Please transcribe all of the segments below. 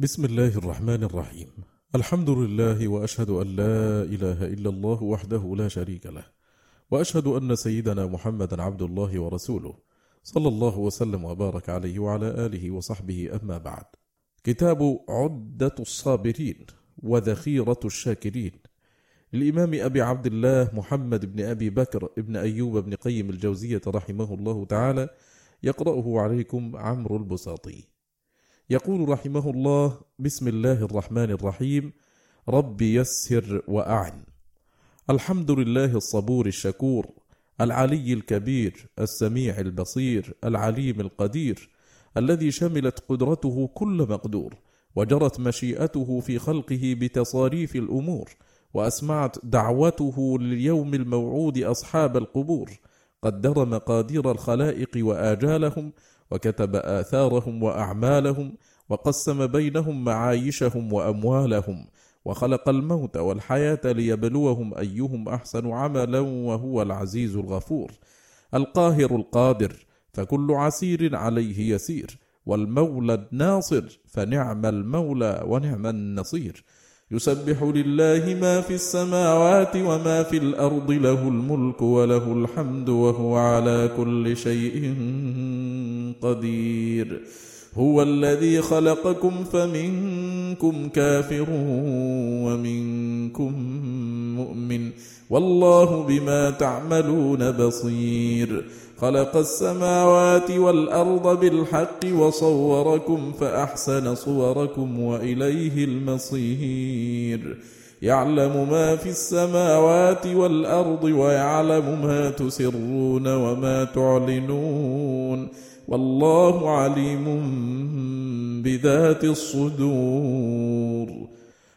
بسم الله الرحمن الرحيم. الحمد لله وأشهد أن لا إله إلا الله وحده لا شريك له وأشهد أن سيدنا محمدا عبد الله ورسوله. صلى الله وسلم وبارك عليه وعلى آله وصحبه أما بعد. كتاب عدة الصابرين وذخيرة الشاكرين. للإمام أبي عبد الله محمد بن أبي بكر بن أيوب بن قيم الجوزية رحمه الله تعالى يقرأه عليكم عمرو البساطي. يقول رحمه الله بسم الله الرحمن الرحيم. رب يسر وأعن. الحمد لله الصبور الشكور العلي الكبير السميع البصير العليم القدير الذي شملت قدرته كل مقدور وجرت مشيئته في خلقه بتصاريف الأمور وأسمعت دعوته لليوم الموعود أصحاب القبور قدر مقادير الخلائق وآجالهم وكتب آثارهم وأعمالهم وقسم بينهم معايشهم وأموالهم وخلق الموت والحياة ليبلوهم أيهم أحسن عملا وهو العزيز الغفور. القاهر القادر فكل عسير عليه يسير. والمولى الناصر فنعم المولى ونعم النصير. يسبح لله ما في السماوات وما في الأرض له الملك وله الحمد وهو على كل شيء قدير. هو الذي خلقكم فمنكم كافر ومنكم مؤمن. والله بما تعملون بصير. خلق السماوات والأرض بالحق وصوركم فأحسن صوركم وإليه المصير. يعلم ما في السماوات والأرض ويعلم ما تسرون وما تعلنون. والله عليم بذات الصدور.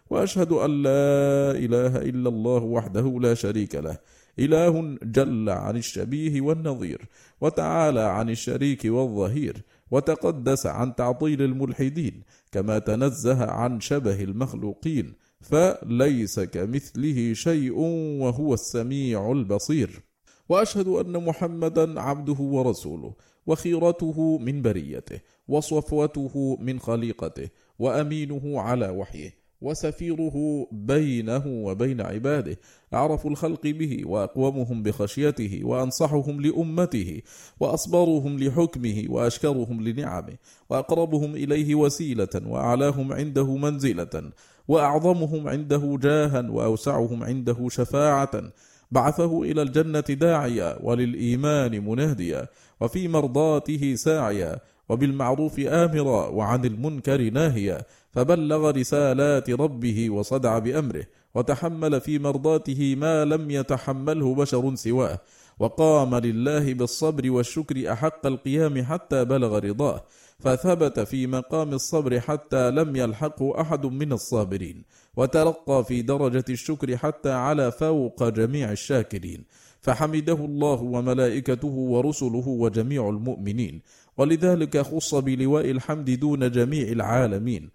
وأشهد أن لا إله إلا الله وحده لا شريك له إله جل عن الشبيه والنظير وتعالى عن الشريك والظهير وتقدس عن تعطيل الملحدين كما تنزه عن شبه المخلوقين فليس كمثله شيء وهو السميع البصير. وأشهد أن محمدا عبده ورسوله وخيرته من بريته وصفوته من خليقته وأمينه على وحيه وسفيره بينه وبين عباده. أعرف الخلق به وأقومهم بخشيته وأنصحهم لأمته وأصبرهم لحكمه وأشكرهم لنعمه وأقربهم إليه وسيلة وأعلاهم عنده منزلة وأعظمهم عنده جاها وأوسعهم عنده شفاعة. بعثه إلى الجنة داعيا وللإيمان مناديا وفي مرضاته ساعيا وبالمعروف آمرا وعن المنكر ناهيا فبلغ رسالات ربه وصدع بأمره وتحمل في مرضاته ما لم يتحمله بشر سواه وقام لله بالصبر والشكر أحق القيام حتى بلغ رضاه فثبت في مقام الصبر حتى لم يلحقه أحد من الصابرين وترقى في درجة الشكر حتى على فوق جميع الشاكرين. فحمده الله وملائكته ورسله وجميع المؤمنين. ولذلك خص بلواء الحمد دون جميع العالمين.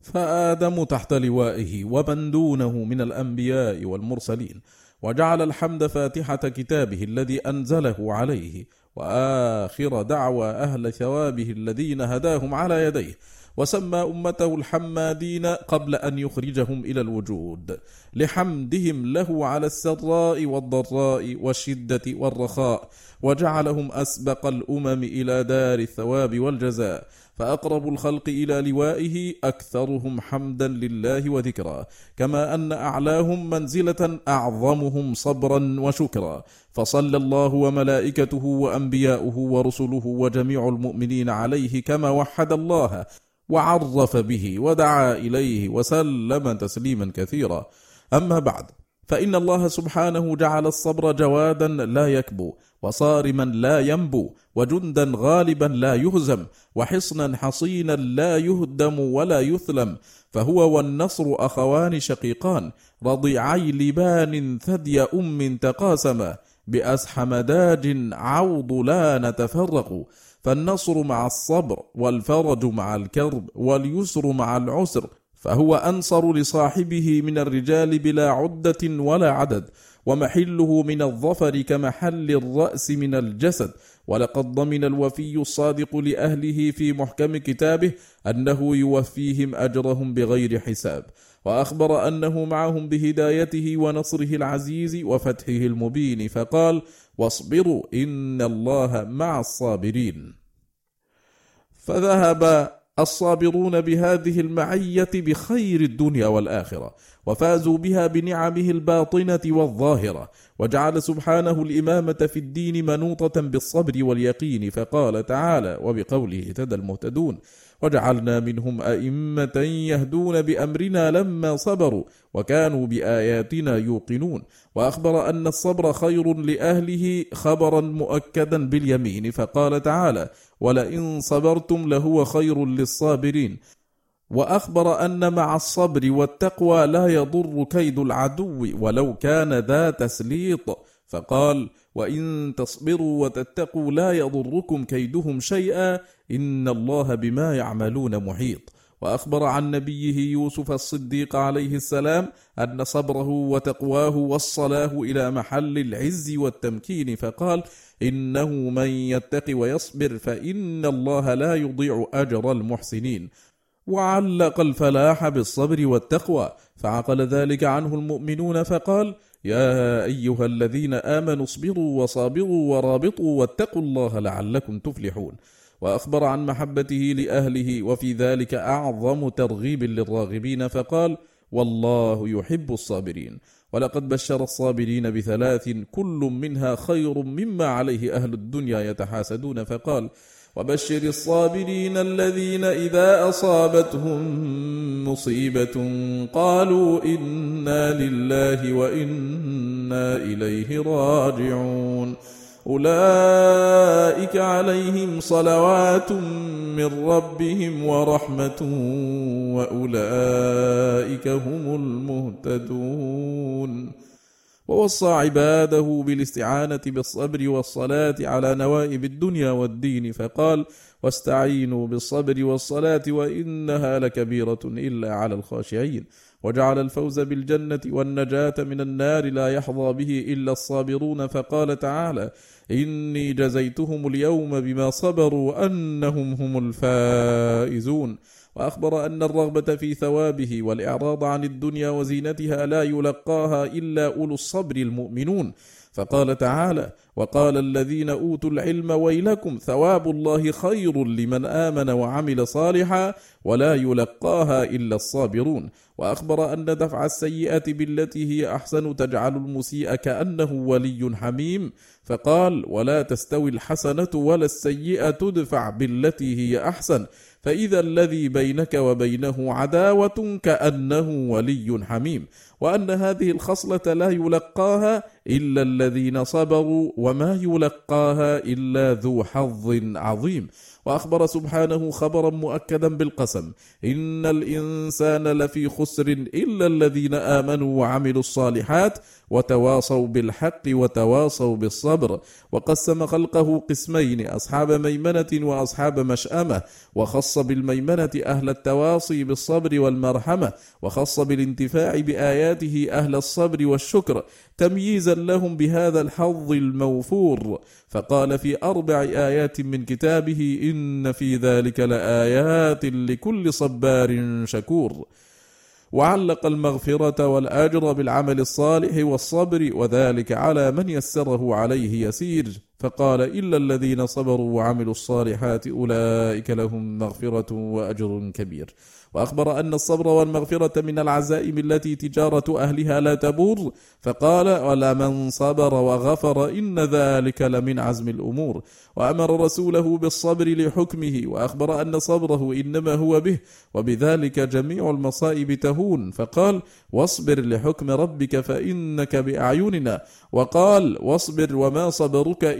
فآدم تحت لوائه ومن دونه من الأنبياء والمرسلين. وجعل الحمد فاتحة كتابه الذي أنزله عليه. وآخر دعوى أهل ثوابه الذين هداهم على يديه. وسمى أمته الحمادين قبل أن يخرجهم إلى الوجود لحمدهم له على السراء والضراء والشدة والرخاء وجعلهم أسبق الأمم إلى دار الثواب والجزاء فأقرب الخلق إلى لوائه أكثرهم حمدا لله وذكرا كما أن أعلاهم منزلة أعظمهم صبرا وشكرا فصلى الله وملائكته وأنبياؤه ورسله وجميع المؤمنين عليه كما وحد الله وعرف به ودعا إليه وسلم تسليما كثيرا. أما بعد فإن الله سبحانه جعل الصبر جوادا لا يكبو وصارما لا ينبو وجندا غالبا لا يهزم وحصنا حصينا لا يهدم ولا يثلم فهو والنصر أخوان شقيقان رضيعي لبان ثدي أم تقاسما بأسحم داج عوض لا نتفرق. فالنصر مع الصبر والفرج مع الكرب واليسر مع العسر فهو أنصر لصاحبه من الرجال بلا عدة ولا عدد ومحله من الظفر كمحل الرأس من الجسد. ولقد ضمن الوفي الصادق لأهله في محكم كتابه أنه يوفيهم أجرهم بغير حساب. وأخبر أنه معهم بهدايته ونصره العزيز وفتحه المبين فقال واصبروا إن الله مع الصابرين. فذهب الصابرون بهذه المعية بخير الدنيا والآخرة وفازوا بها بنعمه الباطنة والظاهرة وجعل سبحانه الإمامة في الدين منوطة بالصبر واليقين فقال تعالى وبقوله اهتدى المهتدون. وجعلنا منهم أئمة يهدون بأمرنا لما صبروا وكانوا بآياتنا يوقنون. وأخبر أن الصبر خير لأهله خبرا مؤكدا باليمين فقال تعالى ولئن صبرتم لهو خير للصابرين وأخبر أن مع الصبر والتقوى لا يضر كيد العدو ولو كان ذا تسليط. فقال وإن تصبروا وتتقوا لا يضركم كيدهم شيئا إن الله بما يعملون محيط. وأخبر عن نبيه يوسف الصديق عليه السلام أن صبره وتقواه وصلاه إلى محل العز والتمكين فقال إنه من يتق ويصبر فإن الله لا يضيع أجر المحسنين. وعلق الفلاح بالصبر والتقوى فعقل ذلك عنه المؤمنون فقال يا أيها الذين آمنوا اصبروا وصابروا ورابطوا واتقوا الله لعلكم تفلحون. وأخبر عن محبته لأهله وفي ذلك أعظم ترغيب للراغبين فقال والله يحب الصابرين. ولقد بشر الصابرين بثلاث كل منها خير مما عليه أهل الدنيا يتحاسدون فقال وبشر الصابرين الذين إذا أصابتهم مصيبة قالوا إنا لله وإنا إليه راجعون. أولئك عليهم صلوات من ربهم ورحمة وأولئك هم المهتدون. ووصى عباده بالاستعانة بالصبر والصلاة على نوائب الدنيا والدين فقال واستعينوا بالصبر والصلاة وإنها لكبيرة إلا على الخاشعين. وجعل الفوز بالجنة والنجاة من النار لا يحظى به إلا الصابرون فقال تعالى إني جزيتهم اليوم بما صبروا أنهم هم الفائزون. وأخبر أن الرغبة في ثوابه والإعراض عن الدنيا وزينتها لا يلقاها إلا أولو الصبر المؤمنون. فقال تعالى وقال الذين أوتوا العلم ويلكم ثواب الله خير لمن آمن وعمل صالحا ولا يلقاها إلا الصابرون. وأخبر أن دفع السيئة بالتي هي أحسن تجعل المسيء كأنه ولي حميم. فقال ولا تستوي الحسنة ولا السيئة تدفع بالتي هي أحسن. فإذا الذي بينك وبينه عداوة كأنه ولي حميم وأن هذه الخصلة لا يلقاها إلا الذين صبروا وما يلقاها إلا ذو حظ عظيم. وأخبر سبحانه خبرا مؤكدا بالقسم إن الإنسان لفي خسر إلا الذين آمنوا وعملوا الصالحات وتواصوا بالحق وتواصوا بالصبر. وقسم خلقه قسمين أصحاب ميمنة وأصحاب مشأمة. وخص بالميمنة أهل التواصي بالصبر والمرحمة. وخص بالانتفاع بآياته أهل الصبر والشكر. تمييزا لهم بهذا الحظ الموفور. فقال في أربع آيات من كتابه إن في ذلك لآيات لكل صبار شكور. وعلق المغفرة والأجر بالعمل الصالح والصبر وذلك على من يسره عليه يسير. فقال إلا الذين صبروا وعملوا الصالحات أولئك لهم مغفرة وأجر كبير. وأخبر أن الصبر والمغفرة من العزائم التي تجارة أهلها لا تبور. فقال ولمن صبر وغفر إن ذلك لمن عزم الأمور. وأمر رسوله بالصبر لحكمه. وأخبر أن صبره إنما هو به. وبذلك جميع المصائب تهون. فقال واصبر لحكم ربك فإنك بأعيننا. وقال واصبر وما صبرك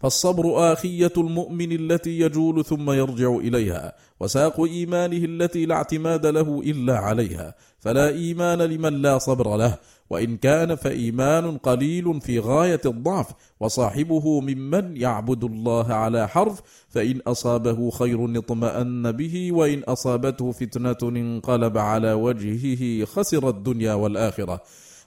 فالصبر آخية المؤمن التي يجول ثم يرجع إليها وساق إيمانه التي لا اعتماد له إلا عليها فلا إيمان لمن لا صبر له وإن كان فإيمان قليل في غاية الضعف وصاحبه ممن يعبد الله على حرف فإن أصابه خير اطمأن به وإن أصابته فتنة انقلب على وجهه خسر الدنيا والآخرة.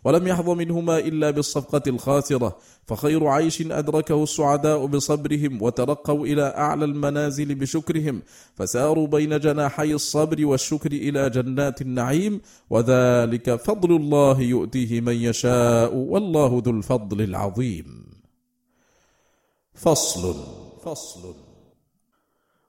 ولم يحظ منهما إلا بالصفقة الخاسرة. فخير عيش أدركه السعداء بصبرهم وترقوا إلى أعلى المنازل بشكرهم. فساروا بين جناحي الصبر والشكر إلى جنات النعيم. وذلك فضل الله يؤتيه من يشاء. والله ذو الفضل العظيم. فصل فصل.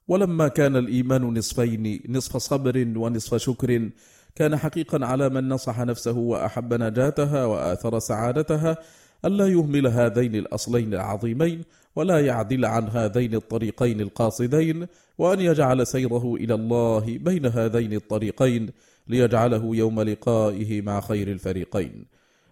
ولما كان الإيمان نصفين نصف صبر ونصف شكر كان حقيقا على من نصح نفسه وأحب نجاتها وآثر سعادتها ألا يهمل هذين الأصلين العظيمين ولا يعدل عن هذين الطريقين القاصدين وأن يجعل سيره إلى الله بين هذين الطريقين ليجعله يوم لقائه مع خير الفريقين.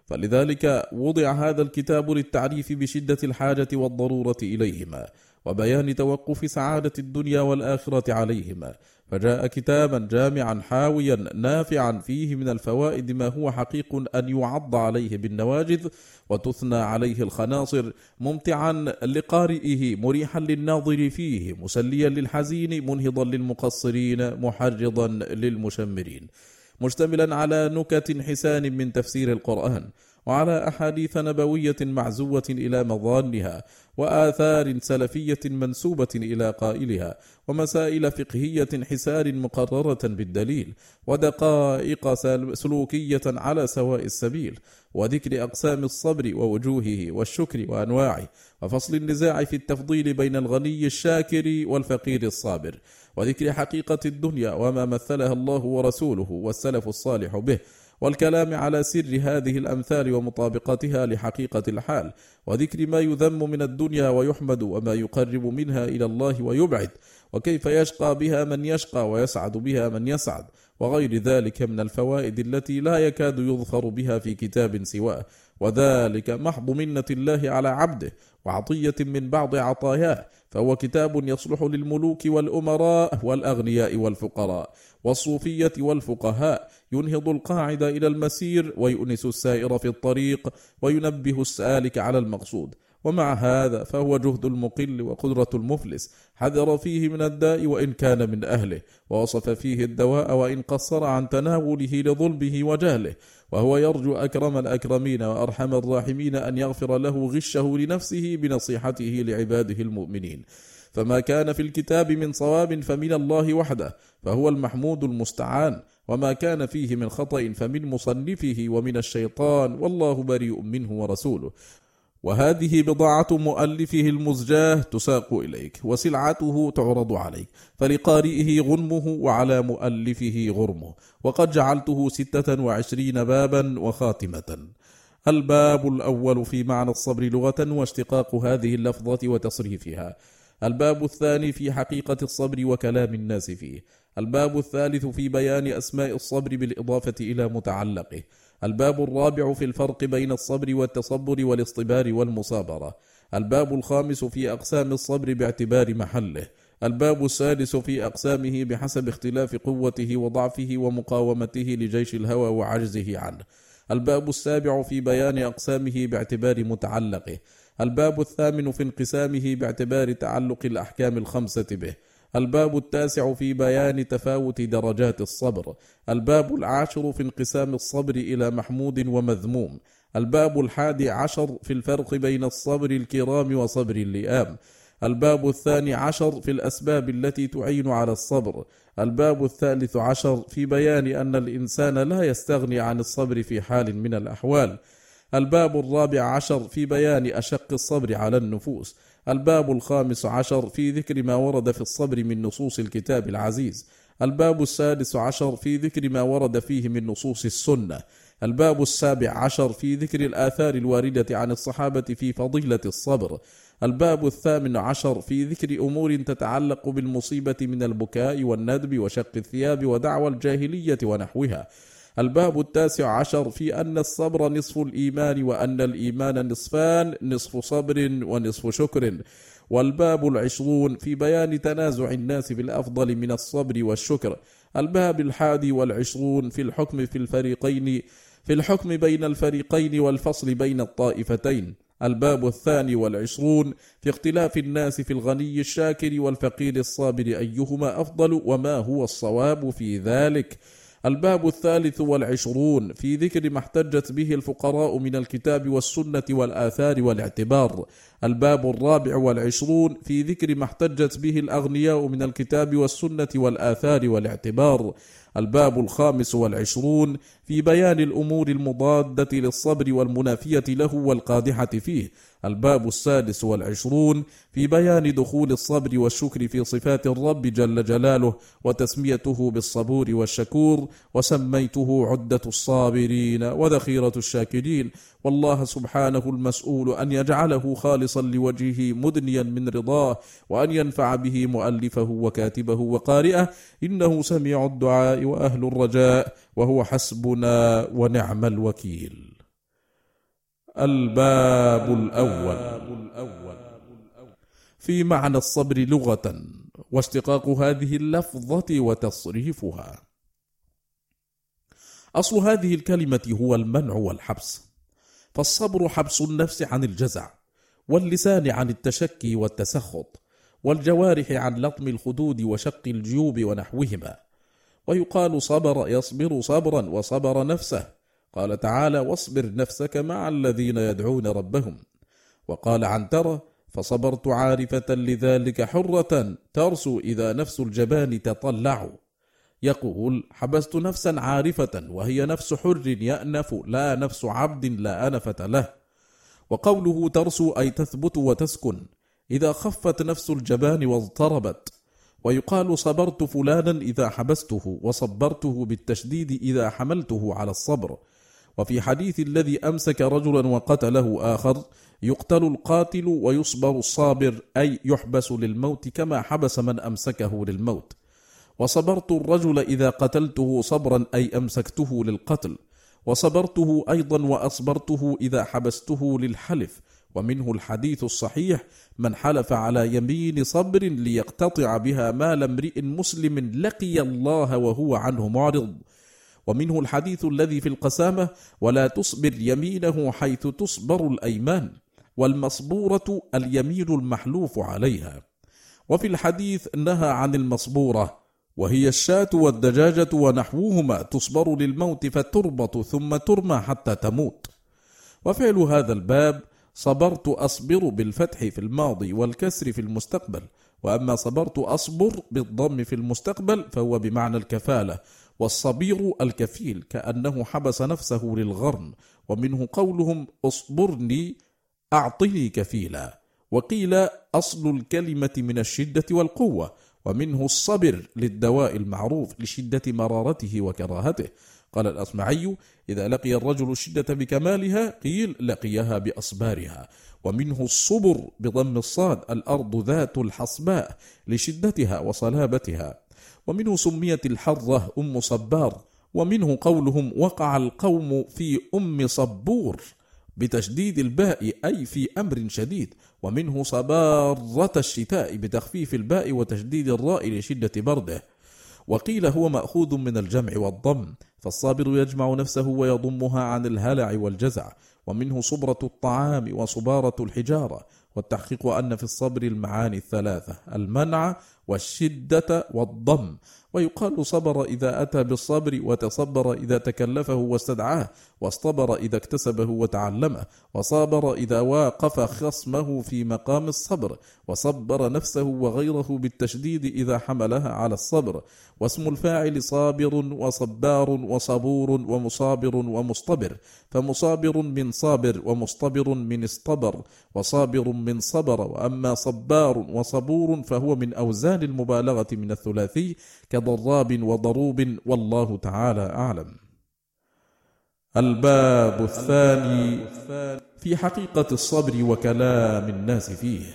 فلذلك وضع هذا الكتاب للتعريف بشدة الحاجة والضرورة إليهما وبيان توقف سعادة الدنيا والآخرة عليهما فجاء كتابا جامعا حاويا نافعا فيه من الفوائد ما هو حقيق أن يعض عليه بالنواجذ وتثنى عليه الخناصر ممتعا لقارئه مريحا للناظر فيه مسليا للحزين منهضا للمقصرين محرضا للمشمرين. مشتملا على نكت حسان من تفسير القرآن. وعلى أحاديث نبوية معزوة إلى مظانها وآثار سلفية منسوبة إلى قائلها ومسائل فقهية حسار مقررة بالدليل ودقائق سلوكية على سواء السبيل وذكر أقسام الصبر ووجوهه والشكر وأنواعه وفصل النزاع في التفضيل بين الغني الشاكر والفقير الصابر وذكر حقيقة الدنيا وما مثلها الله ورسوله والسلف الصالح به والكلام على سر هذه الأمثال ومطابقتها لحقيقة الحال وذكر ما يذم من الدنيا ويحمد وما يقرب منها إلى الله ويبعد وكيف يشقى بها من يشقى ويسعد بها من يسعد وغير ذلك من الفوائد التي لا يكاد يظفر بها في كتاب سواه وذلك محض منة الله على عبده وعطية من بعض عطاياه فهو كتاب يصلح للملوك والأمراء والأغنياء والفقراء والصوفية والفقهاء ينهض القاعد إلى المسير ويؤنس السائر في الطريق وينبه السالك على المقصود. ومع هذا فهو جهد المقل وقدرة المفلس. حذر فيه من الداء وإن كان من أهله. ووصف فيه الدواء وإن قصر عن تناوله لظلمه وجهله. وهو يرجو أكرم الأكرمين وأرحم الراحمين أن يغفر له غشه لنفسه بنصيحته لعباده المؤمنين. فما كان في الكتاب من صواب فمن الله وحده فهو المحمود المستعان. وما كان فيه من خطأ فمن مصنفه ومن الشيطان والله بريء منه ورسوله. وهذه بضاعة مؤلفه المزجاة تساق إليك وسلعته تعرض عليك فلقارئه غنمه وعلى مؤلفه غرمه وقد جعلته ستة وعشرين بابا وخاتمة. الباب الأول في معنى الصبر لغة واشتقاق هذه اللفظة وتصريفها. الباب الثاني في حقيقة الصبر وكلام الناس فيه. الباب الثالث في بيان أسماء الصبر بالإضافة إلى متعلقه. الباب الرابع في الفرق بين الصبر والتصبر والاصطبار والمصابرة. الباب الخامس في أقسام الصبر باعتبار محله. الباب السادس في أقسامه بحسب اختلاف قوته وضعفه ومقاومته لجيش الهوى وعجزه عنه. الباب السابع في بيان أقسامه باعتبار متعلقه. الباب الثامن في انقسامه باعتبار تعلق الأحكام الخمسة به. الباب التاسع في بيان تفاوت درجات الصبر. الباب العاشر في انقسام الصبر إلى محمود ومذموم. الباب الحادي عشر في الفرق بين الصبر الكرام وصبر اللئام. الباب الثاني عشر في الأسباب التي تعين على الصبر. الباب الثالث عشر في بيان أن الإنسان لا يستغني عن الصبر في حال من الأحوال. الباب الرابع عشر في بيان أشق الصبر على النفوس. الباب الخامس عشر في ذكر ما ورد في الصبر من نصوص الكتاب العزيز. الباب السادس عشر في ذكر ما ورد فيه من نصوص السنة. الباب السابع عشر في ذكر الآثار الواردة عن الصحابة في فضيلة الصبر. الباب الثامن عشر في ذكر أمور تتعلق بالمصيبة من البكاء والندب وشق الثياب ودعوى الجاهلية ونحوها. الباب التاسع عشر في أن الصبر نصف الإيمان وأن الإيمان نصفان نصف صبر ونصف شكر. والباب العشرون في بيان تنازع الناس بالأفضل من الصبر والشكر. الباب الحادي والعشرون في الحكم في الفريقين في الحكم بين الفريقين والفصل بين الطائفتين. الباب الثاني والعشرون في اختلاف الناس في الغني الشاكر والفقير الصابر أيهما أفضل وما هو الصواب في ذلك. الباب الثالث والعشرون في ذكر ما احتجت به الفقراء من الكتاب والسنة والآثار والاعتبار. الباب الرابع والعشرون في ذكر ما احتجت به الأغنياء من الكتاب والسنة والآثار والاعتبار. الباب الخامس والعشرون في بيان الأمور المضادة للصبر والمنافية له والقادحة فيه. الباب السادس والعشرون في بيان دخول الصبر والشكر في صفات الرب جل جلاله وتسميته بالصبور والشكور وسميته عدة الصابرين وذخيرة الشاكرين. والله سبحانه المسؤول أن يجعله خالصا لوجهه مدنيا من رضاه وأن ينفع به مؤلفه وكاتبه وقارئه. إنه سميع الدعاء وأهل الرجاء. وهو حسبنا ونعم الوكيل. الباب الأول. في معنى الصبر لغة واشتقاق هذه اللفظة وتصريفها. أصل هذه الكلمة هو المنع والحبس. فالصبر حبس النفس عن الجزع واللسان عن التشكي والتسخط والجوارح عن لطم الخدود وشق الجيوب ونحوهما. ويقال صبر يصبر صبرا وصبر نفسه. قال تعالى واصبر نفسك مع الذين يدعون ربهم. وقال عنترة فصبرت عارفة لذلك حرة ترسو إذا نفس الجبان تطلع. يقول حبست نفسا عارفة وهي نفس حر يأنف لا نفس عبد لا أنفة له. وقوله ترسو أي تثبت وتسكن إذا خفت نفس الجبان واضطربت. ويقال صبرت فلانا إذا حبسته وصبرته بالتشديد إذا حملته على الصبر. وفي حديث الذي أمسك رجلا وقتله آخر يقتل القاتل ويصبر الصابر أي يحبس للموت كما حبس من أمسكه للموت. وصبرت الرجل إذا قتلته صبرا أي أمسكته للقتل. وصبرته أيضا وأصبرته إذا حبسته للحلف. ومنه الحديث الصحيح من حلف على يمين صبر ليقتطع بها مال امرئ مسلم لقي الله وهو عنه معرض. ومنه الحديث الذي في القسامة ولا تصبر يمينه حيث تصبر الأيمان والمصبورة اليمين المحلوف عليها. وفي الحديث نهى عن المصبورة وهي الشاة والدجاجة ونحوهما تصبر للموت فتربط ثم ترمى حتى تموت. وفعل هذا الباب صبرت أصبر بالفتح في الماضي والكسر في المستقبل وأما صبرت أصبر بالضم في المستقبل فهو بمعنى الكفالة والصبير الكفيل كأنه حبس نفسه للغرم ومنه قولهم أصبرني أعطني كفيلا وقيل أصل الكلمة من الشدة والقوة ومنه الصبر للدواء المعروف لشدة مرارته وكراهته قال الأصمعي إذا لقي الرجل الشدة بكمالها قيل لقيها بأصبارها. ومنه الصبر بضم الصاد الأرض ذات الحصباء لشدتها وصلابتها. ومنه سميت الحرة أم صبار. ومنه قولهم وقع القوم في أم صبور. بتشديد الباء أي في أمر شديد. ومنه صبارة الشتاء بتخفيف الباء وتشديد الراء لشدة برده. وقيل هو مأخوذ من الجمع والضم فالصابر يجمع نفسه ويضمها عن الهلع والجزع ومنه صبرة الطعام وصبارة الحجارة والتحقيق أن في الصبر المعاني الثلاثة المنع والشدة والضم. ويقال صبر إذا أتى بالصبر وتصبر إذا تكلفه واستدعاه واصطبر إذا اكتسبه وتعلمه وصابر إذا واقف خصمه في مقام الصبر وصبر نفسه وغيره بالتشديد إذا حملها على الصبر. واسم الفاعل صابر وصبار وصبور ومصابر ومصطبر. فمصابر من صابر ومصطبر من اصطبر وصابر من صبر وأما صبار وصبور فهو من أوزان المبالغة من الثلاثي كضراب وضروب والله تعالى أعلم. الباب الثاني في حقيقة الصبر وكلام الناس فيه.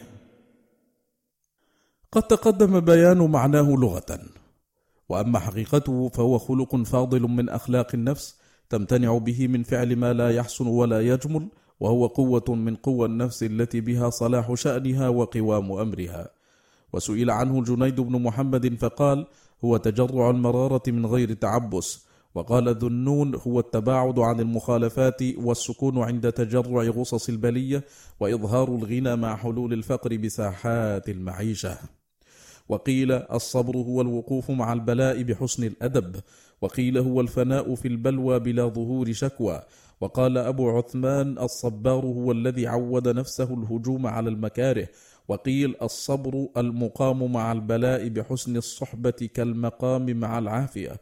قد تقدم بيان معناه لغة وأما حقيقته فهو خلق فاضل من أخلاق النفس تمتنع به من فعل ما لا يحسن ولا يجمل وهو قوة من قوى النفس التي بها صلاح شأنها وقوام أمرها. وسئل عنه جنيد بن محمد فقال هو تجرع المرارة من غير تعبس. وقال ذو النون هو التباعد عن المخالفات والسكون عند تجرع غصص البلية وإظهار الغنى مع حلول الفقر بساحات المعيشة. وقيل الصبر هو الوقوف مع البلاء بحسن الأدب. وقيل هو الفناء في البلوى بلا ظهور شكوى. وقال أبو عثمان الصبار هو الذي عود نفسه الهجوم على المكاره وقيل الصبر المقام مع البلاء بحسن الصحبة كالمقام مع العافية.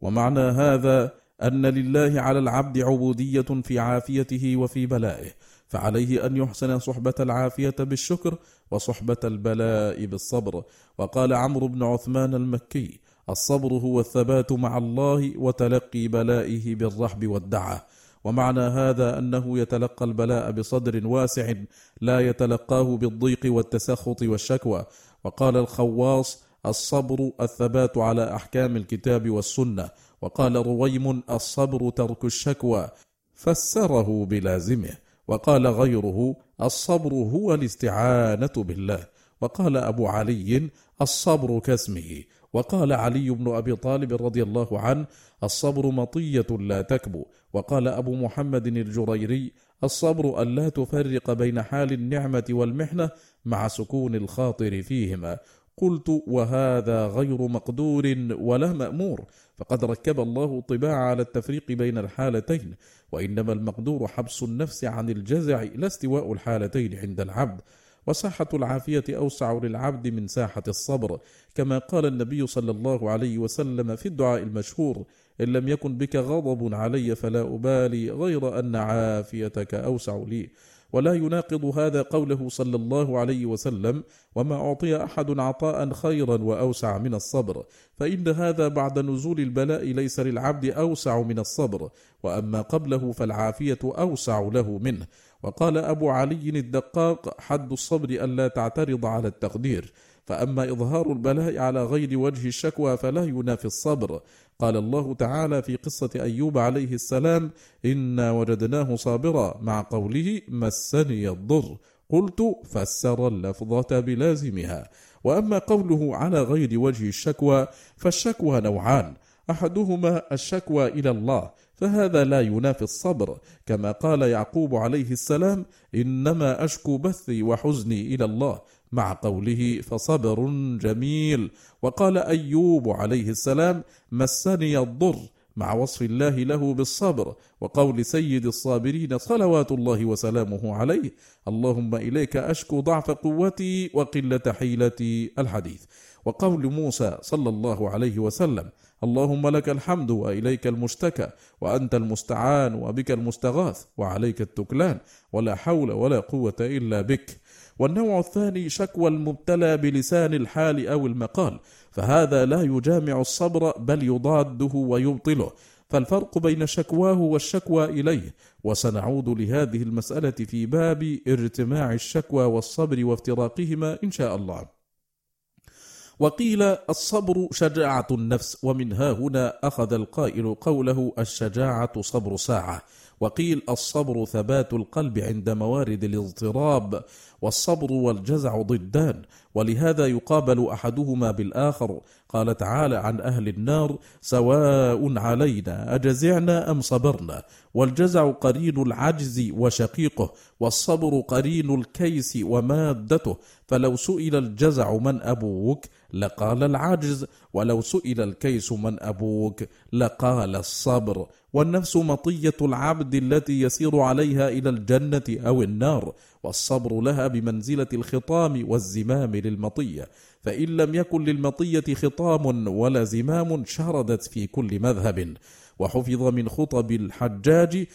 ومعنى هذا أن لله على العبد عبودية في عافيته وفي بلائه فعليه أن يحسن صحبة العافية بالشكر وصحبة البلاء بالصبر. وقال عمرو بن عثمان المكي الصبر هو الثبات مع الله وتلقي بلائه بالرحب والدعه ومعنى هذا أنه يتلقى البلاء بصدر واسع لا يتلقاه بالضيق والتسخط والشكوى. وقال الخواص الصبر الثبات على أحكام الكتاب والسنة. وقال رويم الصبر ترك الشكوى فسره بلازمه. وقال غيره الصبر هو الاستعانة بالله. وقال أبو علي الصبر كاسمه. وقال علي بن أبي طالب رضي الله عنه الصبر مطية لا تكبو. وقال أبو محمد الجريري الصبر الا تفرق بين حال النعمة والمحنة مع سكون الخاطر فيهما. قلت وهذا غير مقدور ولا مأمور فقد ركب الله الطباع على التفريق بين الحالتين وإنما المقدور حبس النفس عن الجزع لا استواء الحالتين عند العبد. وساحة العافية أوسع للعبد من ساحة الصبر، كما قال النبي صلى الله عليه وسلم في الدعاء المشهور: إن لم يكن بك غضب علي فلا أبالي غير أن عافيتك أوسع لي. ولا يناقض هذا قوله صلى الله عليه وسلم وما أعطي أحد عطاء خيرا وأوسع من الصبر. فإن هذا بعد نزول البلاء ليس للعبد أوسع من الصبر وأما قبله فالعافية أوسع له منه. وقال أبو علي الدقاق حد الصبر الا تعترض على التقدير. فأما إظهار البلاء على غير وجه الشكوى فلا ينافي الصبر. قال الله تعالى في قصة أيوب عليه السلام إنا وجدناه صابرا مع قوله مسني الضر قلت فسر اللفظة بلازمها وأما قوله على غير وجه الشكوى فالشكوى نوعان. أحدهما الشكوى إلى الله فهذا لا ينافي الصبر. كما قال يعقوب عليه السلام إنما أشكو بثي وحزني إلى الله مع قوله فصبر جميل. وقال أيوب عليه السلام مسني الضر مع وصف الله له بالصبر. وقول سيد الصابرين صلوات الله وسلامه عليه اللهم إليك أشكو ضعف قوتي وقلة حيلتي. الحديث. وقول موسى صلى الله عليه وسلم اللهم لك الحمد وإليك المشتكى وأنت المستعان وبك المستغاث وعليك التكلان. ولا حول ولا قوة إلا بك. والنوع الثاني شكوى المبتلى بلسان الحال أو المقال فهذا لا يجامع الصبر بل يضاده ويبطله. فالفرق بين شكواه والشكوى إليه وسنعود لهذه المسألة في باب ارتماع الشكوى والصبر وافتراقهما إن شاء الله. وقيل الصبر شجاعة النفس ومن ها هنا أخذ القائل قوله الشجاعة صبر ساعة. وقيل الصبر ثبات القلب عند موارد الاضطراب والصبر والجزع ضدان ولهذا يقابل أحدهما بالآخر. قال تعالى عن أهل النار سواء علينا أجزعنا أم صبرنا. والجزع قرين العجز وشقيقه والصبر قرين الكيس ومادته. فلو سئل الجزع من أبوك لقال العجز ولو سئل الكيس من أبوك لقال الصبر. والنفس مطية العبد التي يسير عليها إلى الجنة أو النار والصبر لها بمنزلة الخطام والزمام للمطية فإن لم يكن للمطية خطام ولا زمام شردت في كل مذهب. وحفظ من خطب الحجاج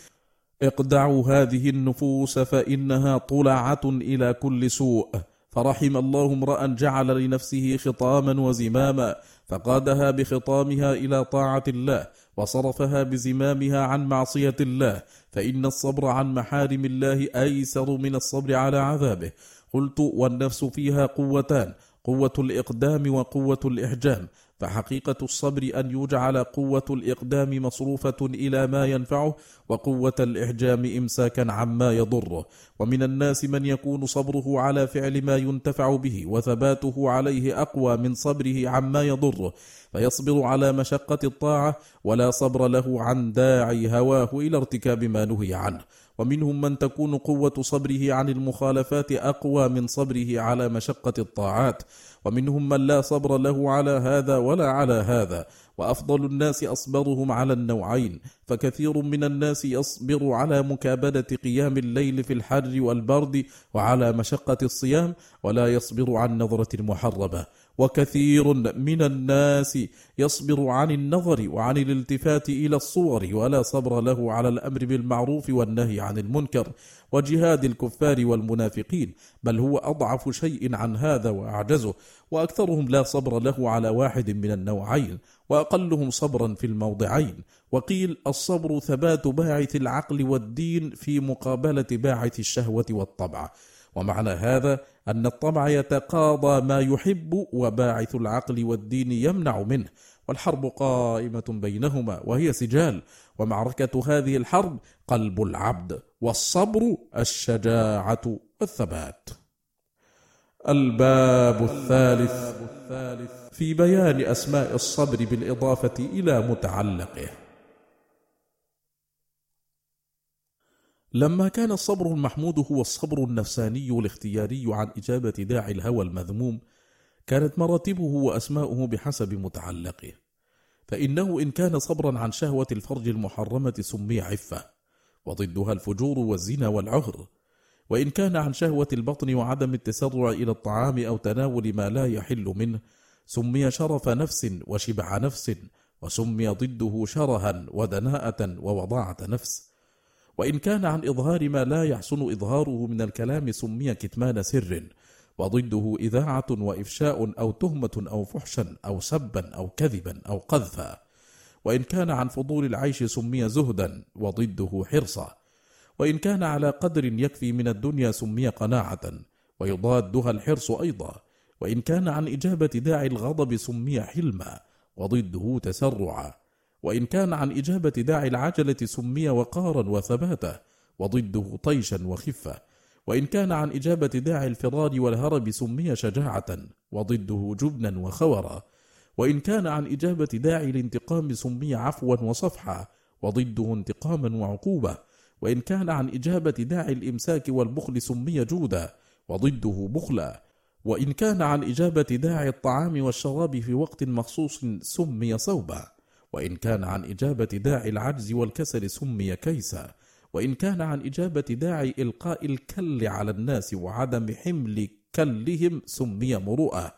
اقدعوا هذه النفوس فإنها طلعة إلى كل سوء. فرحم الله امرأ جعل لنفسه خطاما وزماما فقادها بخطامها إلى طاعة الله وصرفها بزمامها عن معصية الله فإن الصبر عن محارم الله أيسر من الصبر على عذابه. قلت والنفس فيها قوتان قوة الإقدام وقوة الإحجام. فحقيقة الصبر أن يجعل قوة الإقدام مصروفة إلى ما ينفعه وقوة الإحجام إمساكا عما يضره. ومن الناس من يكون صبره على فعل ما ينتفع به وثباته عليه أقوى من صبره عما يضره. فيصبر على مشقة الطاعة ولا صبر له عن داعي هواه إلى ارتكاب ما نهي عنه. ومنهم من تكون قوة صبره عن المخالفات أقوى من صبره على مشقة الطاعات ومنهم من لا صبر له على هذا ولا على هذا وأفضل الناس أصبرهم على النوعين فكثير من الناس يصبر على مكابدة قيام الليل في الحر والبرد وعلى مشقة الصيام ولا يصبر عن نظرة محرمه وكثير من الناس يصبر عن النظر وعن الالتفات إلى الصور ولا صبر له على الأمر بالمعروف والنهي عن المنكر وجهاد الكفار والمنافقين بل هو أضعف شيء عن هذا وأعجزه وأكثرهم لا صبر له على واحد من النوعين وأقلهم صبرا في الموضعين. وقيل الصبر ثبات باعث العقل والدين في مقابلة باعث الشهوة والطبع. ومعنى هذا أن الطمع يتقاضى ما يحب وباعث العقل والدين يمنع منه والحرب قائمة بينهما وهي سجال ومعركة هذه الحرب قلب العبد والصبر الشجاعة والثبات. الباب الثالث في بيان أسماء الصبر بالإضافة إلى متعلقه. لما كان الصبر المحمود هو الصبر النفساني الاختياري عن إجابة داعي الهوى المذموم كانت مراتبه وأسماؤه بحسب متعلقه. فإنه إن كان صبرا عن شهوة الفرج المحرمة سمي عفة وضدها الفجور والزنا والعهر. وإن كان عن شهوة البطن وعدم التسرع إلى الطعام أو تناول ما لا يحل منه سمي شرف نفس وشبع نفس وسمي ضده شرها ودناءة ووضاعة نفس. وإن كان عن إظهار ما لا يحسن إظهاره من الكلام سمي كتمان سر وضده إذاعة وإفشاء أو تهمة أو فحشا أو سبا أو كذبا أو قذفا. وإن كان عن فضول العيش سمي زهدا وضده حرصا. وإن كان على قدر يكفي من الدنيا سمي قناعة ويضادها الحرص أيضا. وإن كان عن إجابة داعي الغضب سمي حلما وضده تسرعا. وإن كان عن إجابة داعي العجلة سمي وقارا وثباتا وضده طيشا وخفة. وإن كان عن إجابة داعي الفرار والهرب سمي شجاعة وضده جبنا وخورا. وإن كان عن إجابة داعي الانتقام سمي عفوا وصفحا وضده انتقاما وعقوبة. وإن كان عن إجابة داعي الإمساك والبخل سمي جودا وضده بخلا. وإن كان عن إجابة داعي الطعام والشراب في وقت مخصوص سمي صوبا. وإن كان عن إجابة داعي العجز والكسل سمي كيسا وإن كان عن إجابة داعي إلقاء الكل على الناس وعدم حمل كلهم سمي مروءة.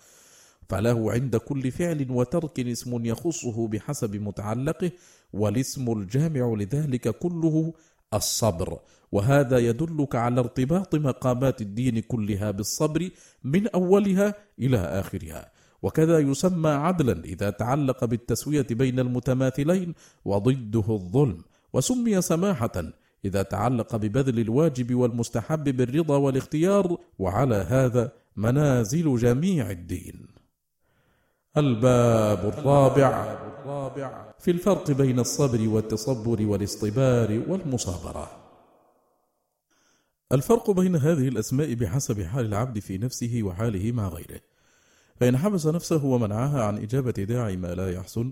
فله عند كل فعل وترك اسم يخصه بحسب متعلقه والاسم الجامع لذلك كله الصبر. وهذا يدلك على ارتباط مقامات الدين كلها بالصبر من أولها إلى آخرها. وكذا يسمى عدلا إذا تعلق بالتسوية بين المتماثلين وضده الظلم وسمي سماحة إذا تعلق ببذل الواجب والمستحب بالرضا والاختيار وعلى هذا منازل جميع الدين. الباب الرابع في الفرق بين الصبر والتصبر والاصطبار والمصابرة. الفرق بين هذه الأسماء بحسب حال العبد في نفسه وحاله مع غيره. فإن حبس نفسه ومنعها عن إجابة داعي ما لا يحسن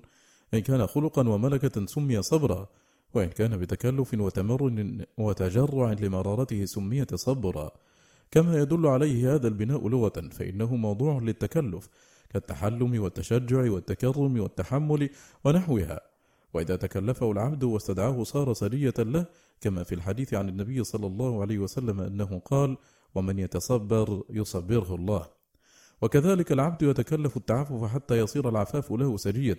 إن كان خلقا وملكة سمي صبرا وإن كان بتكلف وتمرن وتجرع لمرارته سمي تصبرا كما يدل عليه هذا البناء لغة فإنه موضوع للتكلف كالتحلم والتشجع والتكرم والتحمل ونحوها. وإذا تكلفه العبد واستدعاه صار سرية له كما في الحديث عن النبي صلى الله عليه وسلم أنه قال ومن يتصبر يصبره الله. وكذلك العبد يتكلف التعفف حتى يصير العفاف له سجية.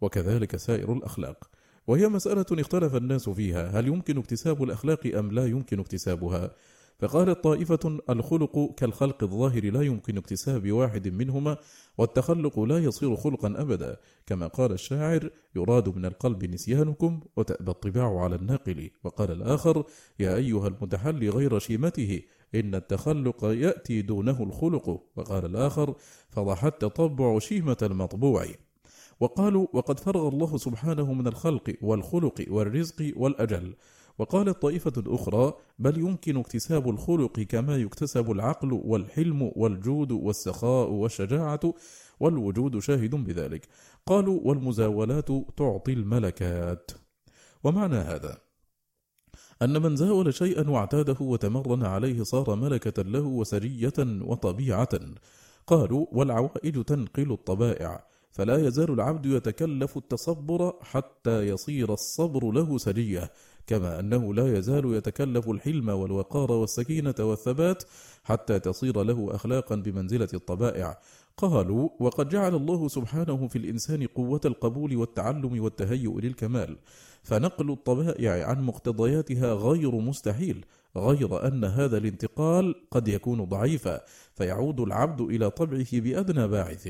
وكذلك سائر الأخلاق. وهي مسألة اختلف الناس فيها. هل يمكن اكتساب الأخلاق أم لا يمكن اكتسابها؟ فقالت طائفة الخلق كالخلق الظاهر لا يمكن اكتساب واحد منهما والتخلق لا يصير خلقا أبدا. كما قال الشاعر يراد من القلب نسيانكم وتأبى الطباع على الناقل. وقال الآخر يا أيها المتحلي غير شيمته إن التخلق يأتي دونه الخلق. وقال الآخر فضح التطبع شيمة المطبوع. وقالوا وقد فرغ الله سبحانه من الخلق والخلق والرزق والأجل. وقالت طائفة أخرى بل يمكن اكتساب الخلق كما يكتسب العقل والحلم والجود والسخاء والشجاعة والوجود شاهد بذلك. قالوا والمزاولات تعطي الملكات. ومعنى هذا أن من زاول شيئا واعتاده وتمرن عليه صار ملكة له وسرية وطبيعة. قالوا والعوائد تنقل الطبائع فلا يزال العبد يتكلف التصبر حتى يصير الصبر له سرية. كما أنه لا يزال يتكلف الحلم والوقار والسكينة والثبات حتى تصير له أخلاقا بمنزلة الطبائع. قالوا وقد جعل الله سبحانه في الإنسان قوة القبول والتعلم والتهيؤ للكمال. فنقل الطبائع عن مقتضياتها غير مستحيل غير أن هذا الانتقال قد يكون ضعيفا فيعود العبد إلى طبعه بأدنى باعث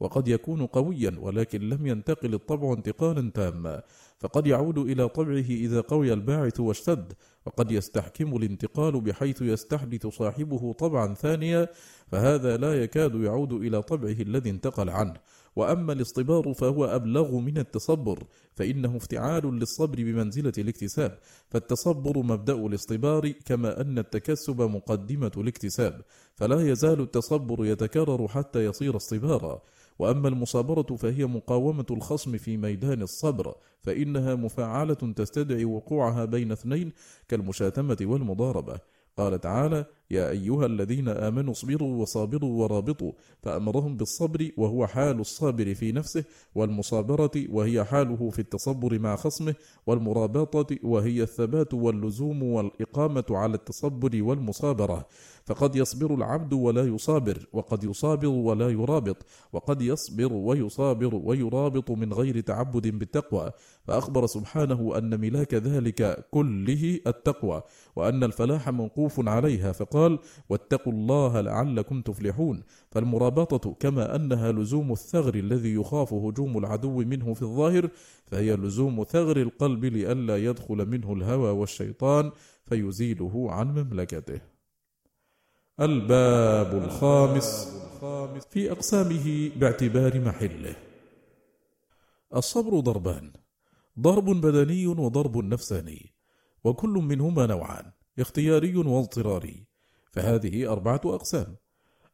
وقد يكون قويا ولكن لم ينتقل الطبع انتقالا تاما فقد يعود إلى طبعه إذا قوي الباعث واشتد وقد يستحكم الانتقال بحيث يستحدث صاحبه طبعا ثانيا فهذا لا يكاد يعود إلى طبعه الذي انتقل عنه. وأما الاصطبار فهو أبلغ من التصبر فإنه افتعال للصبر بمنزلة الاكتساب فالتصبر مبدأ الاصطبار كما أن التكسب مقدمة الاكتساب فلا يزال التصبر يتكرر حتى يصير اصطبارا. وأما المصابرة فهي مقاومة الخصم في ميدان الصبر فإنها مفاعلة تستدعي وقوعها بين اثنين كالمشاتمة والمضاربة. قال تعالى يا أيها الذين آمنوا اصبروا وصابروا ورابطوا فأمرهم بالصبر وهو حال الصابر في نفسه والمصابرة وهي حاله في التصبر مع خصمه والمرابطة وهي الثبات واللزوم والإقامة على التصبر والمصابرة. فقد يصبر العبد ولا يصابر وقد يصابر ولا يرابط وقد يصبر ويصابر ويرابط من غير تعبد بالتقوى. فأخبر سبحانه أن ملاك ذلك كله التقوى وأن الفلاح موقوف عليها فقال واتقوا الله لعلكم تفلحون. فالمرابطة كما أنها لزوم الثغر الذي يخاف هجوم العدو منه في الظاهر فهي لزوم ثغر القلب لئلا يدخل منه الهوى والشيطان فيزيله عن مملكته. الباب الخامس في أقسامه باعتبار محله. الصبر ضربان ضرب بدني وضرب نفساني وكل منهما نوعان اختياري واضطراري فهذه أربعة أقسام.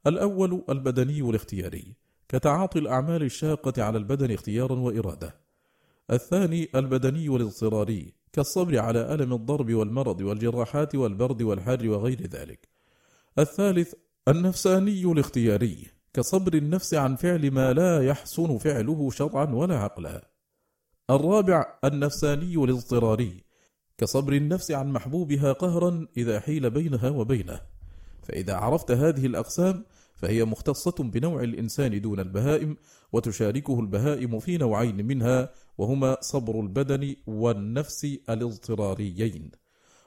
الأول البدني الاختياري كتعاطي الأعمال الشاقة على البدن اختيارا وإرادة. الثاني البدني الاضطراري كالصبر على ألم الضرب والمرض والجراحات والبرد والحر وغير ذلك. الثالث النفساني الاختياري كصبر النفس عن فعل ما لا يحسن فعله شرعا ولا عقلا. الرابع النفساني الاضطراري كصبر النفس عن محبوبها قهرا إذا حيل بينها وبينه. فإذا عرفت هذه الأقسام فهي مختصة بنوع الإنسان دون البهائم وتشاركه البهائم في نوعين منها وهما صبر البدن والنفس الاضطراريين.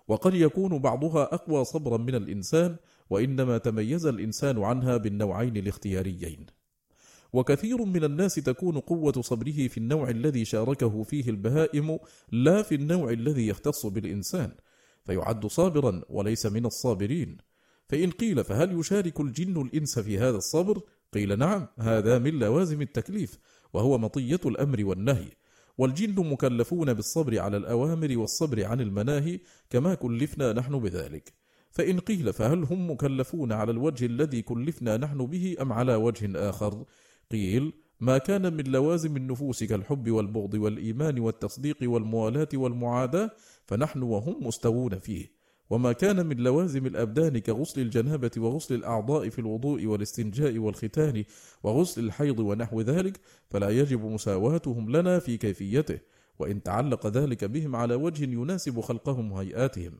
وقد يكون بعضها أقوى صبرا من الإنسان وإنما تميز الإنسان عنها بالنوعين الاختياريين. وكثير من الناس تكون قوة صبره في النوع الذي شاركه فيه البهائم لا في النوع الذي يختص بالإنسان. فيعد صابرا وليس من الصابرين. فإن قيل فهل يشارك الجن الإنس في هذا الصبر؟ قيل نعم هذا من لوازم التكليف وهو مطية الأمر والنهي. والجن مكلفون بالصبر على الأوامر والصبر عن المناهي كما كلفنا نحن بذلك. فإن قيل فهل هم مكلفون على الوجه الذي كلفنا نحن به أم على وجه آخر؟ قيل ما كان من لوازم النفوس كالحب والبغض والإيمان والتصديق والموالاة والمعاداة فنحن وهم مستوون فيه. وما كان من لوازم الأبدان كغسل الجنابة وغسل الأعضاء في الوضوء والاستنجاء والختان وغسل الحيض ونحو ذلك فلا يجب مساواتهم لنا في كيفيته وإن تعلق ذلك بهم على وجه يناسب خلقهم وهيئاتهم.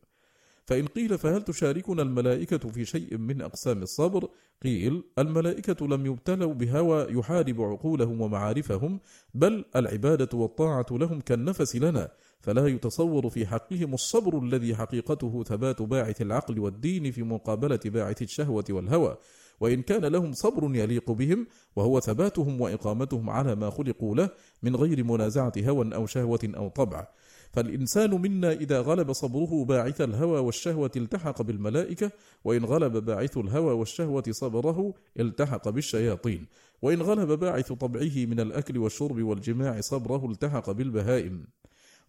فإن قيل فهل تشاركنا الملائكة في شيء من أقسام الصبر؟ قيل الملائكة لم يبتلوا بهوى يحارب عقولهم ومعارفهم بل العبادة والطاعة لهم كالنفس لنا فلا يتصور في حقهم الصبر الذي حقيقته ثبات باعث العقل والدين في مقابلة باعث الشهوة والهوى وإن كان لهم صبر يليق بهم وهو ثباتهم وإقامتهم على ما خلقوا له من غير منازعة هوى أو شهوة أو طبع فالإنسان منا إذا غلب صبره باعث الهوى والشهوة التحق بالملائكة وإن غلب باعث الهوى والشهوة صبره التحق بالشياطين وإن غلب باعث طبعه من الأكل والشرب والجماع صبره التحق بالبهائم.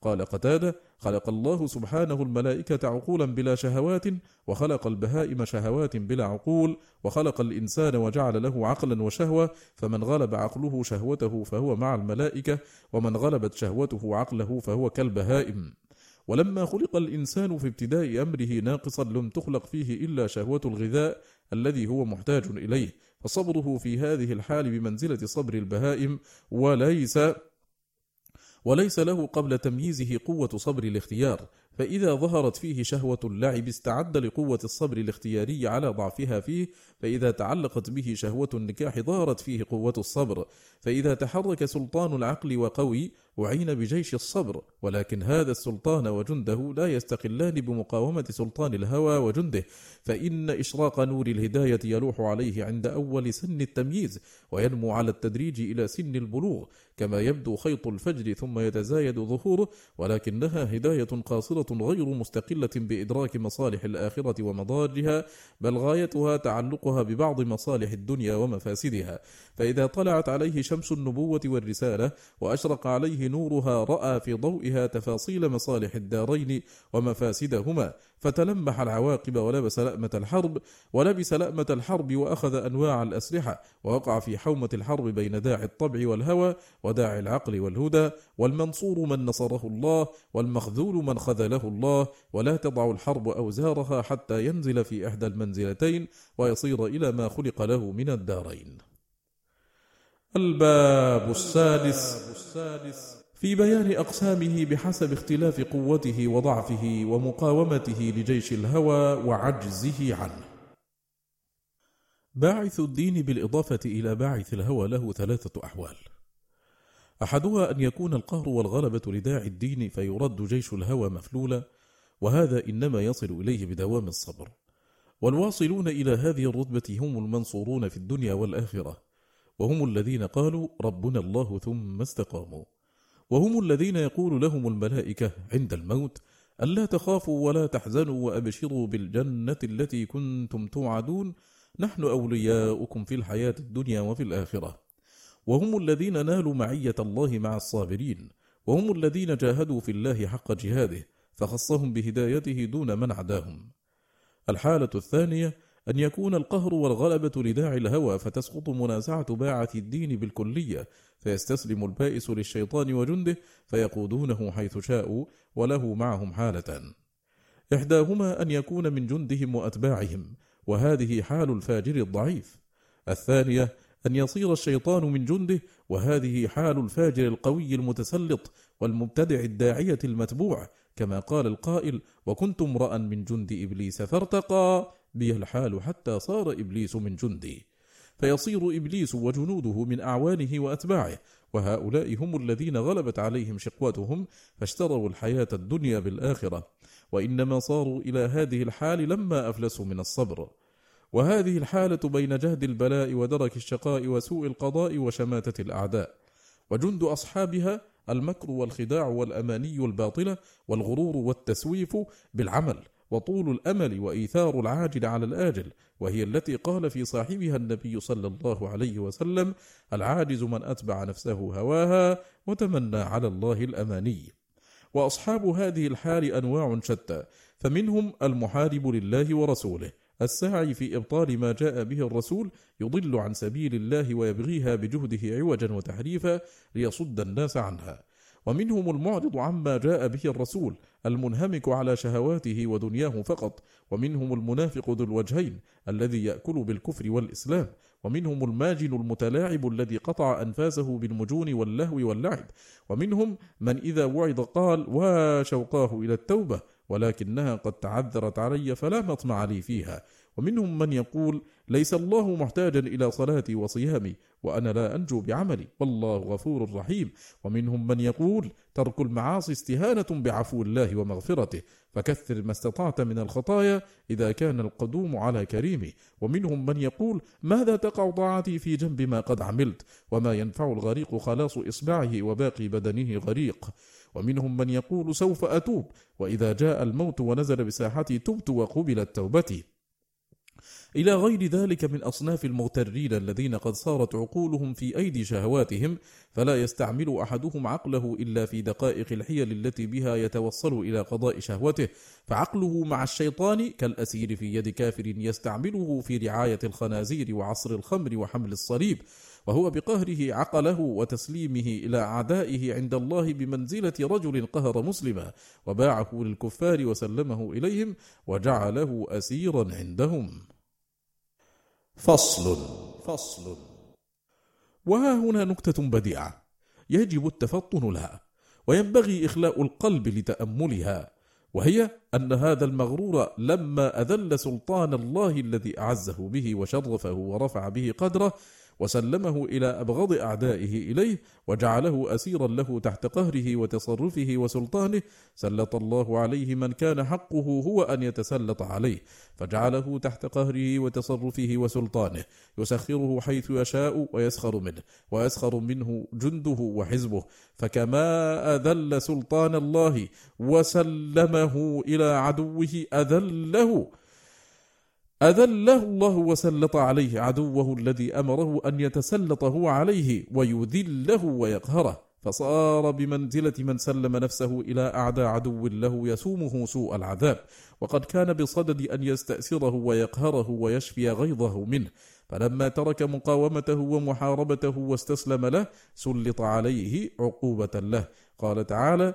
قال قتادة خلق الله سبحانه الملائكة عقولا بلا شهوات وخلق البهائم شهوات بلا عقول وخلق الإنسان وجعل له عقلا وشهوة فمن غلب عقله شهوته فهو مع الملائكة ومن غلبت شهوته عقله فهو كالبهائم. ولما خلق الإنسان في ابتداء أمره ناقصا لم تخلق فيه إلا شهوة الغذاء الذي هو محتاج إليه فصبره في هذه الحال بمنزلة صبر البهائم وليس وليس له قبل تمييزه قوة صبر الاختيار فإذا ظهرت فيه شهوة اللعب استعد لقوة الصبر الاختياري على ضعفها فيه فإذا تعلقت به شهوة النكاح ظهرت فيه قوة الصبر فإذا تحرك سلطان العقل وقوي وعين بجيش الصبر ولكن هذا السلطان وجنده لا يستقلان بمقاومة سلطان الهوى وجنده. فإن إشراق نور الهداية يلوح عليه عند أول سن التمييز وينمو على التدريج إلى سن البلوغ. كما يبدو خيط الفجر ثم يتزايد ظهوره ولكنها هداية قاصرة غير مستقلة بإدراك مصالح الآخرة ومضارها بل غايتها تعلقها ببعض مصالح الدنيا ومفاسدها. فإذا طلعت عليه شمس النبوة والرسالة وأشرق عليه نورها رأى في ضوئها تفاصيل مصالح الدارين ومفاسدهما فتلمح العواقب ولبس لأمة الحرب ولبس لأمة الحرب وأخذ أنواع الأسلحة ووقع في حومة الحرب بين داعي الطبع والهوى وداعي العقل والهدى والمنصور من نصره الله والمخذول من خذله الله ولا تضع الحرب أوزارها حتى ينزل في إحدى المنزلتين ويصير إلى ما خلق له من الدارين. الباب السادس في بيان أقسامه بحسب اختلاف قوته وضعفه ومقاومته لجيش الهوى وعجزه عنه. باعث الدين بالإضافة إلى باعث الهوى له ثلاثة أحوال. أحدها أن يكون القهر والغلبة لداعي الدين فيرد جيش الهوى مفلولا، وهذا إنما يصل إليه بدوام الصبر. والواصلون إلى هذه الرتبة هم المنصورون في الدنيا والآخرة، وهم الذين قالوا ربنا الله ثم استقاموا. وهم الذين يقول لهم الملائكة عند الموت ألا تخافوا ولا تحزنوا وأبشروا بالجنة التي كنتم توعدون؟ نحن أولياؤكم في الحياة الدنيا وفي الآخرة. وهم الذين نالوا معية الله مع الصابرين. وهم الذين جاهدوا في الله حق جهاده فخصهم بهدايته دون من عداهم. الحالة الثانية أن يكون القهر والغلبة لداعي الهوى فتسقط منازعة باعث الدين بالكلية فيستسلم البائس للشيطان وجنده فيقودونه حيث شاءوا وله معهم حالة. إحداهما أن يكون من جندهم وأتباعهم وهذه حال الفاجر الضعيف. الثانية أن يصير الشيطان من جنده وهذه حال الفاجر القوي المتسلط والمبتدع الداعية المتبوع كما قال القائل وكنت امرأ من جند إبليس فارتقى بي الحال حتى صار إبليس من جندي. فيصير إبليس وجنوده من أعوانه وأتباعه وهؤلاء هم الذين غلبت عليهم شقوتهم فاشتروا الحياة الدنيا بالآخرة. وإنما صاروا إلى هذه الحال لما أفلسوا من الصبر. وهذه الحالة بين جهد البلاء ودرك الشقاء وسوء القضاء وشماتة الأعداء. وجند أصحابها المكر والخداع والأماني الباطلة والغرور والتسويف بالعمل. وطول الأمل وإيثار العاجل على الآجل وهي التي قال في صاحبها النبي صلى الله عليه وسلم العاجز من أتبع نفسه هواها وتمنى على الله الأماني. وأصحاب هذه الحال أنواع شتى فمنهم المحارب لله ورسوله الساعي في إبطال ما جاء به الرسول يضل عن سبيل الله ويبغيها بجهده عوجا وتحريفا ليصد الناس عنها. ومنهم المعرض عما جاء به الرسول المنهمك على شهواته ودنياه فقط ومنهم المنافق ذو الوجهين الذي يأكل بالكفر والإسلام ومنهم الماجن المتلاعب الذي قطع أنفاسه بالمجون واللهو واللعب ومنهم من إذا وعظ قال وشوقاه إلى التوبة ولكنها قد تعذرت علي فلا مطمع لي فيها ومنهم من يقول ليس الله محتاجا إلى صلاتي وصيامي وأنا لا أنجو بعملي والله غفور رحيم. ومنهم من يقول ترك المعاصي استهانة بعفو الله ومغفرته فكثر ما استطعت من الخطايا إذا كان القدوم على كريمه ومنهم من يقول ماذا تقع طاعتي في جنب ما قد عملت وما ينفع الغريق خلاص إصبعه وباقي بدنه غريق. ومنهم من يقول سوف أتوب وإذا جاء الموت ونزل بساحتي تبت وقبلت توبتي. إلى غير ذلك من أصناف المغترين الذين قد صارت عقولهم في أيدي شهواتهم فلا يستعمل أحدهم عقله إلا في دقائق الحيل التي بها يتوصل إلى قضاء شهوته. فعقله مع الشيطان كالأسير في يد كافر يستعمله في رعاية الخنازير وعصر الخمر وحمل الصليب وهو بقهره عقله وتسليمه إلى أعدائه عند الله بمنزلة رجل قهر مسلما وباعه للكفار وسلمه إليهم وجعله أسيرا عندهم. فصل فصل. وها هنا نكتة بديعة. يجب التفطن لها وينبغي إخلاء القلب لتأملها. وهي أن هذا المغرور لما أذل سلطان الله الذي أعزه به وشرفه ورفع به قدره وسلمه إلى أبغض أعدائه إليه وجعله أسيرا له تحت قهره وتصرفه وسلطانه. سلط الله عليه من كان حقه هو أن يتسلط عليه فجعله تحت قهره وتصرفه وسلطانه. يسخره حيث يشاء ويسخر منه ويسخر منه جنده وحزبه. فكما أذل سلطان الله وسلمه إلى عدوه أذله. أذله الله وسلط عليه عدوه الذي أمره أن يتسلط هو عليه ويذله ويقهره. فصار بمنزلة من سلم نفسه إلى أعدى عدو له يسومه سوء العذاب. وقد كان بصدد أن يستأسره ويقهره ويشفي غيظه منه. فلما ترك مقاومته ومحاربته واستسلم له سلط عليه عقوبة له. قال تعالى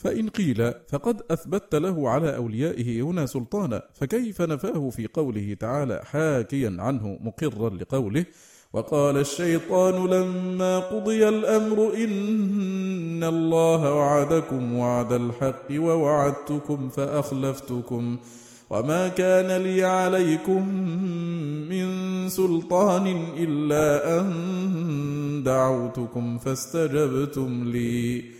فإن قيل فقد أثبت له على أوليائه هنا سلطانا فكيف نفاه في قوله تعالى حاكيا عنه مقرا لقوله؟ وقال الشيطان لما قضي الأمر إن الله وعدكم وعد الحق ووعدتكم فأخلفتكم. وما كان لي عليكم من سلطان إلا أن دعوتكم فاستجبتم لي.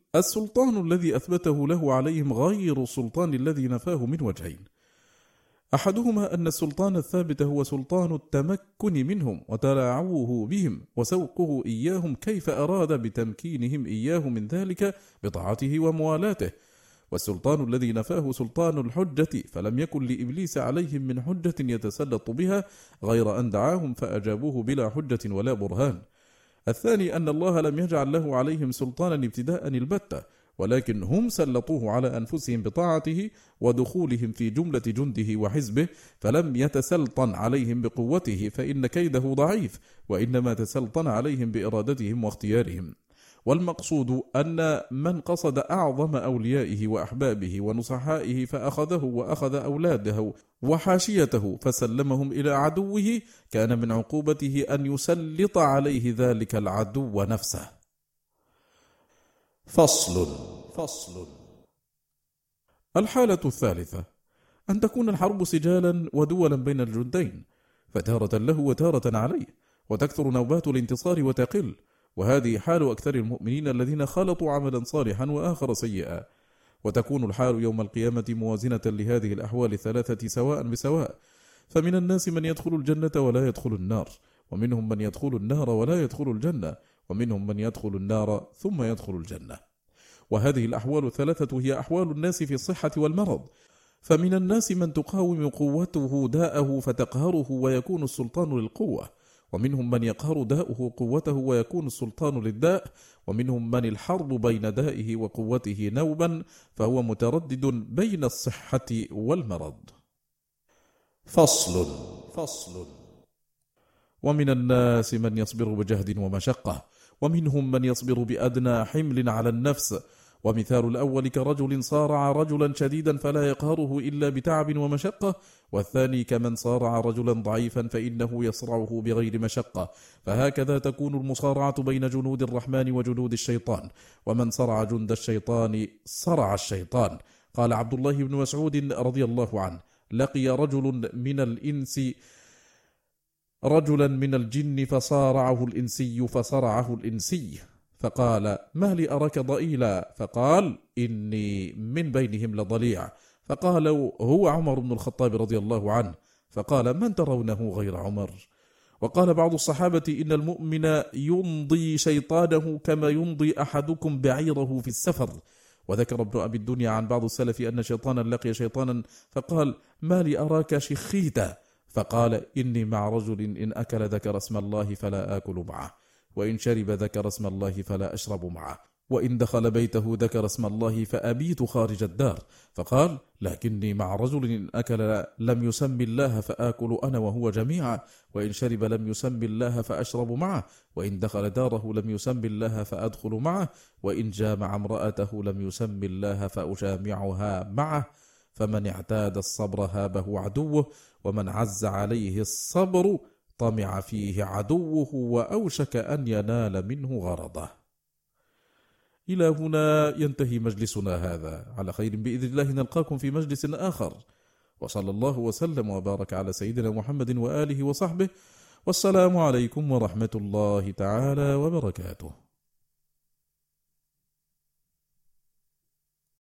السلطان الذي أثبته له عليهم غير السلطان الذي نفاه من وجهين. أحدهما أن السلطان الثابت هو سلطان التمكن منهم وتلاعبه بهم وسوقه إياهم كيف أراد بتمكينهم إياه من ذلك بطاعته وموالاته. والسلطان الذي نفاه سلطان الحجة فلم يكن لإبليس عليهم من حجة يتسلط بها غير أن دعاهم فأجابوه بلا حجة ولا برهان. الثاني أن الله لم يجعل له عليهم سلطانا ابتداء البتة ولكن هم سلطوه على أنفسهم بطاعته ودخولهم في جملة جنده وحزبه فلم يتسلطن عليهم بقوته فإن كيده ضعيف وإنما تسلطن عليهم بإرادتهم واختيارهم. والمقصود أن من قصد أعظم أوليائه وأحبابه ونصحائه فأخذه وأخذ أولاده وحاشيته فسلمهم إلى عدوه كان من عقوبته أن يسلط عليه ذلك العدو نفسه. فصل. فصل. الحالة الثالثة أن تكون الحرب سجالا ودولا بين الجندين فتارة له وتارة عليه وتكثر نوبات الانتصار وتقل وهذه حال أكثر المؤمنين الذين خلطوا عملا صالحا وآخر سيئا. وتكون الحال يوم القيامة موازنة لهذه الأحوال الثلاثة سواء بسواء. فمن الناس من يدخل الجنة ولا يدخل النار ومنهم من يدخل النار ولا يدخل الجنة ومنهم من يدخل النار ثم يدخل الجنة. وهذه الأحوال الثلاثة هي أحوال الناس في الصحة والمرض. فمن الناس من تقاوم قوته داءه فتقهره ويكون السلطان للقوة. ومنهم من يقهر داؤه قوته ويكون السلطان للداء ومنهم من الحرب بين دائه وقوته نوبا فهو متردد بين الصحة والمرض. فصل. فصل. ومن الناس من يصبر بجهد ومشقة ومنهم من يصبر بأدنى حمل على النفس ومثال الأول كرجل صارع رجلا شديدا فلا يقهره إلا بتعب ومشقة والثاني كمن صارع رجلا ضعيفا فإنه يصرعه بغير مشقة. فهكذا تكون المصارعة بين جنود الرحمن وجنود الشيطان. ومن صرع جند الشيطان صرع الشيطان. قال عبد الله بن مسعود رضي الله عنه لقي رجل من الإنس رجلا من الجن فصارعه الإنسي فصرعه الإنسي. فقال ما لي أراك ضئيلا؟ فقال إني من بينهم لضليع. فقالوا هو عمر بن الخطاب رضي الله عنه. فقال من ترونه غير عمر؟ وقال بعض الصحابة إن المؤمن يمضي شيطانه كما يمضي أحدكم بعيره في السفر. وذكر ابن أبي الدنيا عن بعض السلف أن شيطانا لقي شيطانا فقال ما لي أراك شخيتا؟ فقال إني مع رجل إن أكل ذكر اسم الله فلا آكل معه. وإن شرب ذكر اسم الله فلا أشرب معه. وإن دخل بيته ذكر اسم الله فأبيت خارج الدار. فقال لكني مع رجل أكل لم يسم الله فآكل أنا وهو جميعا. وإن شرب لم يسم الله فأشرب معه. وإن دخل داره لم يسم الله فأدخل معه. وإن جامع امرأته لم يسم الله فأجامعها معه. فمن اعتاد الصبر هابه عدوه. ومن عز عليه الصبر طمع فيه عدوه وأوشك أن ينال منه غرضه. إلى هنا ينتهي مجلسنا هذا. على خير بإذن الله نلقاكم في مجلس آخر. وصلى الله وسلم وبارك على سيدنا محمد وآله وصحبه. والسلام عليكم ورحمة الله تعالى وبركاته.